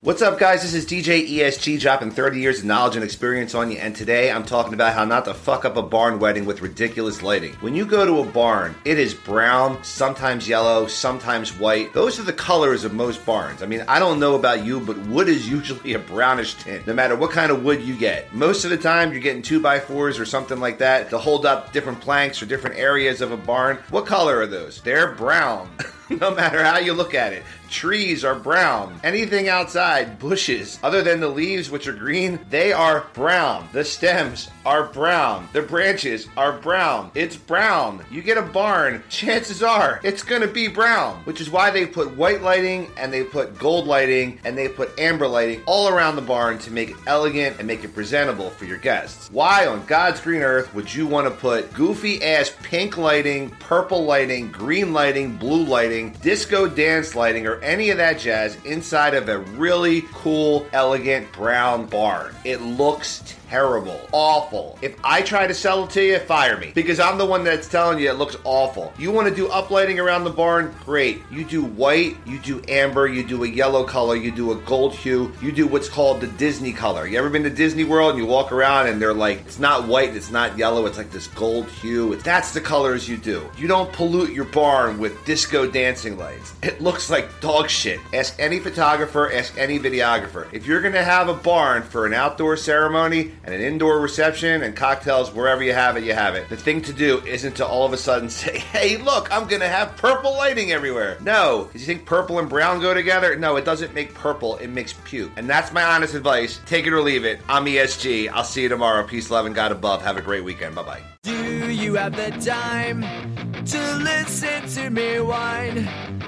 What's up, guys? This is DJ ESG dropping 30 years of knowledge and experience on you, and today I'm talking about how not to fuck up a barn wedding with ridiculous lighting. When you go to a barn, it is brown, sometimes yellow, sometimes white. Those are the colors of most barns. I mean, I don't know about you, but wood is usually a brownish tint, no matter what kind of wood you get. Most of the time, you're getting 2x4s or something like that to hold up different planks or different areas of a barn. What color are those? They're brown. no matter how you look at it. Trees are brown. Anything outside, bushes, other than the leaves, which are green, they are brown. The stems are brown. The branches are brown. It's brown. You get a barn, chances are it's gonna be brown, which is why they put white lighting and they put gold lighting and they put amber lighting all around the barn to make it elegant and make it presentable for your guests. Why on God's green earth would you want to put goofy ass pink lighting, purple lighting, green lighting, blue lighting, disco dance lighting, or any of that jazz inside of a really cool, elegant brown barn? It looks terrible, awful. If I try to sell it to you, fire me because I'm the one that's telling you it looks awful. You want to do uplighting around the barn? Great. You do white, you do amber, you do a yellow color, you do a gold hue, you do what's called the Disney color. You ever been to Disney World and you walk around and they're like, it's not white, it's not yellow, it's like this gold hue. That's the colors you do. You don't pollute your barn with disco dancing lights. It looks like dog shit. Ask any photographer, ask any videographer. If you're gonna have a barn for an outdoor ceremony, and an indoor reception and cocktails wherever you have it, you have it. The thing to do isn't to all of a sudden say, hey, look, I'm going to have purple lighting everywhere. No. Do you think purple and brown go together? No, it doesn't make purple, it makes puke. And that's my honest advice. Take it or leave it. I'm ESG. I'll see you tomorrow. Peace, love, and God above. Have a great weekend. Bye bye. Do you have the time to listen to me whine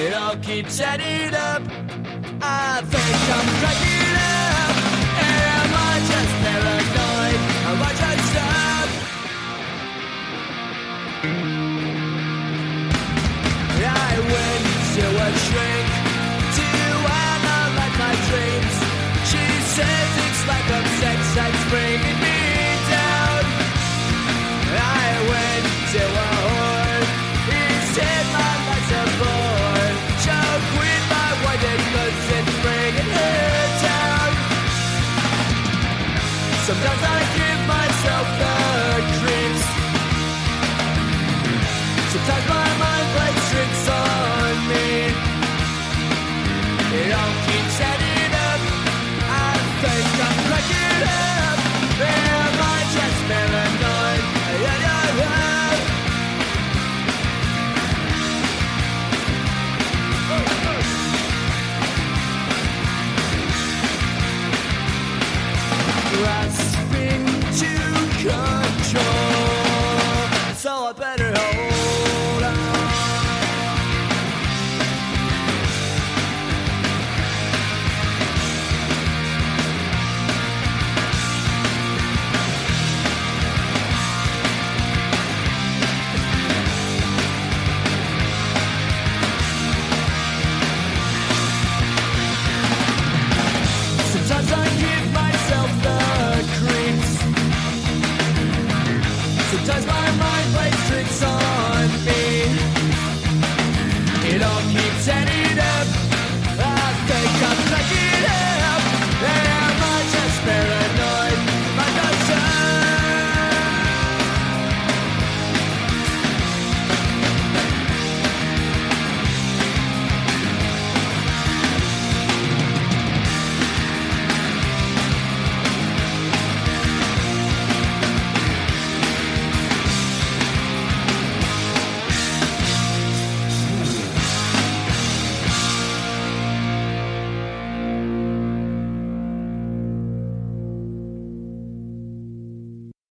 It all keeps adding up. I think I'm cracking up. Am I just paranoid? Am I just up? I went to a shrink